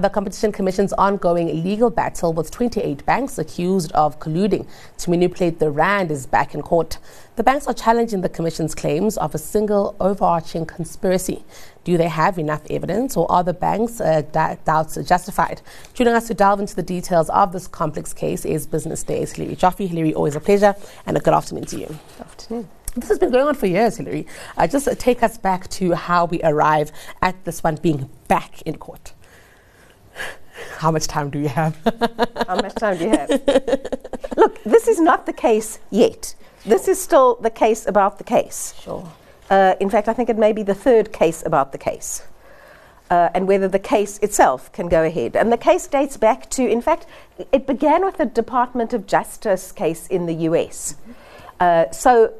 The Competition Commission's ongoing legal battle with 28 banks accused of colluding to manipulate the rand is back in court. The banks are challenging the Commission's claims of a single overarching conspiracy. Do they have enough evidence, or are the banks' uh, d- doubts justified? Joining us to delve into the details of this complex case is Business Day's Hilary Joffe. Hilary, always a pleasure, and a good afternoon to you. Good afternoon. This has been going on for years, Hilary. Uh, just uh, take us back to how we arrive at this one being back in court. How much time do you have? How much time do you have? Look, this is not the case yet. This is still the case about the case. Sure. Uh, in fact, I think it may be the third case about the case. Uh, and whether the case itself can go ahead. And the case dates back to, in fact, it began with a Department of Justice case in the US. Mm-hmm. Uh, so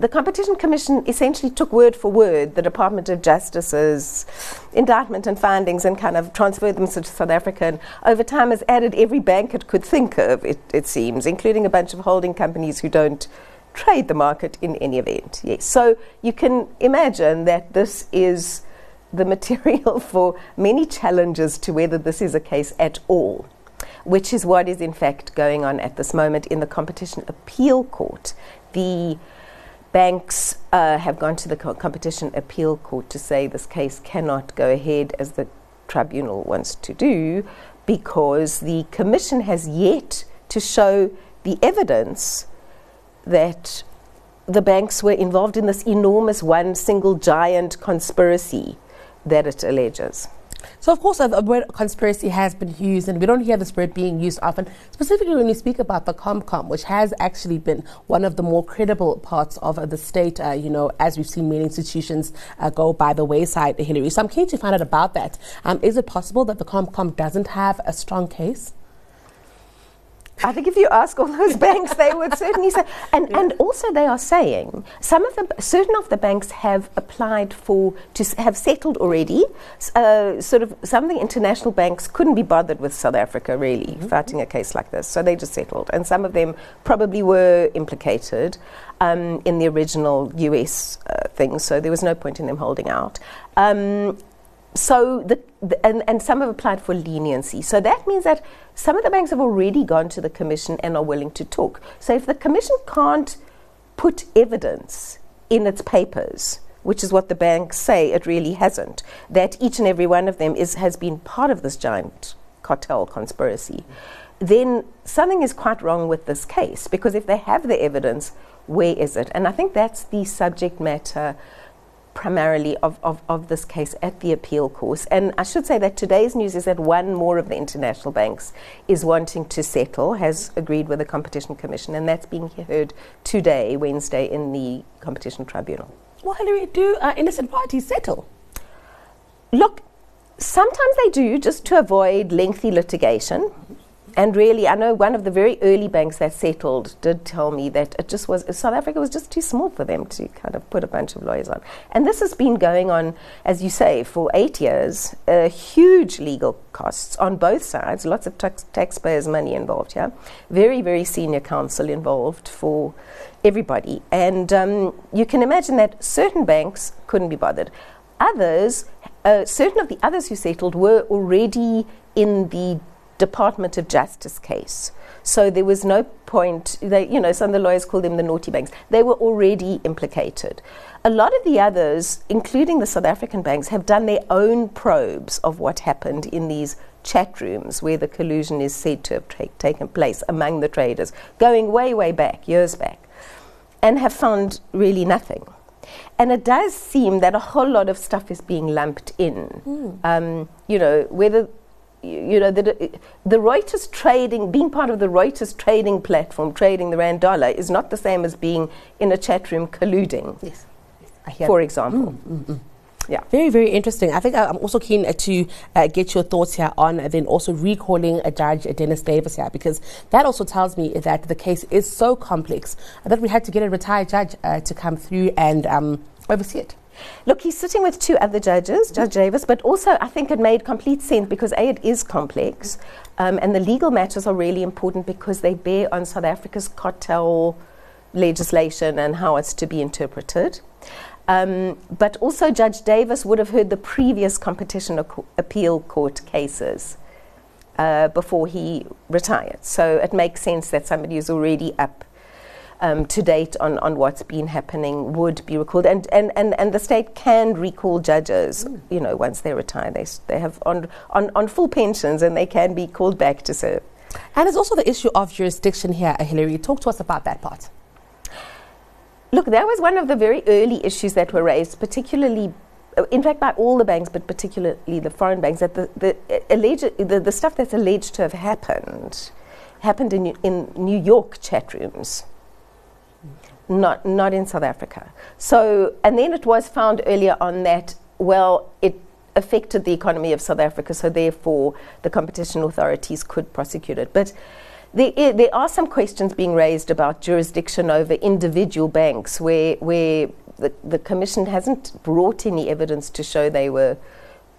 the Competition Commission essentially took word for word the Department of Justice's indictment and findings and kind of transferred them to South Africa. And over time has added every bank it could think of, it, it seems, including a bunch of holding companies who don't trade the market in any event. Yes. So you can imagine that this is the material for many challenges to whether this is a case at all, which is what is in fact going on at this moment in the Competition Appeal Court. The banks uh, have gone to the co- Competition Appeal Court to say this case cannot go ahead as the tribunal wants to do because the Commission has yet to show the evidence that the banks were involved in this enormous one single giant conspiracy that it alleges. So, of course, the word conspiracy has been used, and we don't hear this word being used often, specifically when we speak about the ComCom, which has actually been one of the more credible parts of the state, uh, you know, as we've seen many institutions uh, go by the wayside, Hilary. So, I'm keen to find out about that. Um, is it possible that the ComCom doesn't have a strong case? I think if you ask all those banks, they would certainly say. And, yeah. and also, they are saying some of the certain of the banks have applied for to have settled already. Uh, sort of some of the international banks couldn't be bothered with South Africa really mm-hmm. fighting a case like this, so they just settled. And some of them probably were implicated um, in the original US uh, thing, so there was no point in them holding out. Um, so the, the, and, and some have applied for leniency. So that means that some of the banks have already gone to the commission and are willing to talk. So if the commission can't put evidence in its papers, which is what the banks say it really hasn't, that each and every one of them is, has been part of this giant cartel conspiracy, then something is quite wrong with this case because if they have the evidence, where is it? And I think that's the subject matter primarily of, of, of this case at the appeal course. And I should say that today's news is that one more of the international banks is wanting to settle, has agreed with the Competition Commission, and that's being heard today, Wednesday, in the Competition Tribunal. Well, Hilary, do uh, innocent parties settle? Look, sometimes they do just to avoid lengthy litigation. And really, I know one of the very early banks that settled did tell me that it just was, South Africa was just too small for them to kind of put a bunch of lawyers on. And this has been going on, as you say, for eight years, uh, huge legal costs on both sides, lots of tax- taxpayers' money involved here, very, very senior counsel involved for everybody. And um, you can imagine that certain banks couldn't be bothered. Others, uh, certain of the others who settled were already in the Department of Justice case. So there was no point, they, you know, some of the lawyers call them the naughty banks. They were already implicated. A lot of the others, including the South African banks, have done their own probes of what happened in these chat rooms where the collusion is said to have tra- taken place among the traders, going way, way back, years back, and have found really nothing. And it does seem that a whole lot of stuff is being lumped in. Mm. Um, you know, whether you know, the, the Reuters trading, being part of the Reuters trading platform, trading the rand dollar, is not the same as being in a chat room colluding. Yes. For example. Mm, mm, mm. Yeah. Very, very interesting. I think I'm also keen uh, to uh, get your thoughts here on uh, then also recalling a Judge Dennis Davis here because that also tells me that the case is so complex that we had to get a retired judge uh, to come through and um, oversee it. Look, he's sitting with two other judges, Judge Davis, but also I think it made complete sense because A, it is complex, um, and the legal matters are really important because they bear on South Africa's cartel legislation and how it's to be interpreted. Um, but also, Judge Davis would have heard the previous competition Ac- appeal court cases uh, before he retired. So it makes sense that somebody who's already up um, to date on, on what's been happening would be recalled. And, and, and, and the state can recall judges, mm. you know, once they retire. They, they have on, on, on full pensions and they can be called back to serve. And there's also the issue of jurisdiction here, Hilary. Talk to us about that part. Look, that was one of the very early issues that were raised, particularly, uh, in fact, by all the banks, but particularly the foreign banks, that the, the, uh, alleged, the, the stuff that's alleged to have happened happened in, in New York chat rooms not not in South Africa. So, and then it was found earlier on that well, it affected the economy of South Africa, so therefore the competition authorities could prosecute it. But there, I- there are some questions being raised about jurisdiction over individual banks, where where the, the commission hasn't brought any evidence to show they were.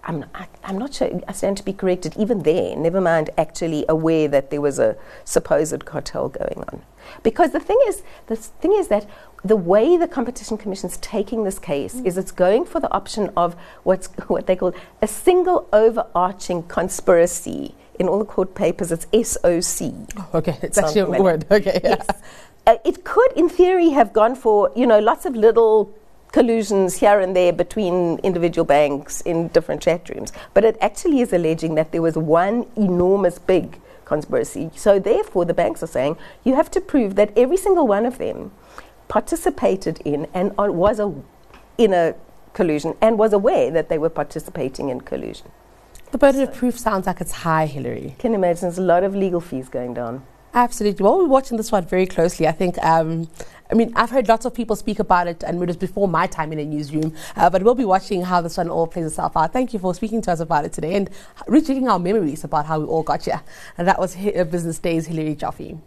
I'm, I, I'm not sure, I stand to be corrected, even there, never mind actually aware that there was a supposed cartel going on. Because the thing is, the thing is that the way the Competition Commission is taking this case mm. is it's going for the option of what's what they call a single overarching conspiracy. In all the court papers, it's SOC. Oh, okay, it's actually a word. Okay, yeah. yes. Uh, it could, in theory, have gone for you know lots of little collusions here and there between individual banks in different chat rooms, but it actually is alleging that there was one enormous big conspiracy. So therefore, the banks are saying you have to prove that every single one of them participated in and uh, was a, in a collusion and was aware that they were participating in collusion. The burden so of proof sounds like it's high, Hilary. Can you imagine? There's a lot of legal fees going down. Absolutely. Well, we're watching this one very closely. I think, um, I mean, I've heard lots of people speak about it, and it was before my time in a newsroom. Uh, but we'll be watching how this one all plays itself out. Thank you for speaking to us about it today and rejigging our memories about how we all got here. And that was Business Day's Hilary Joffe.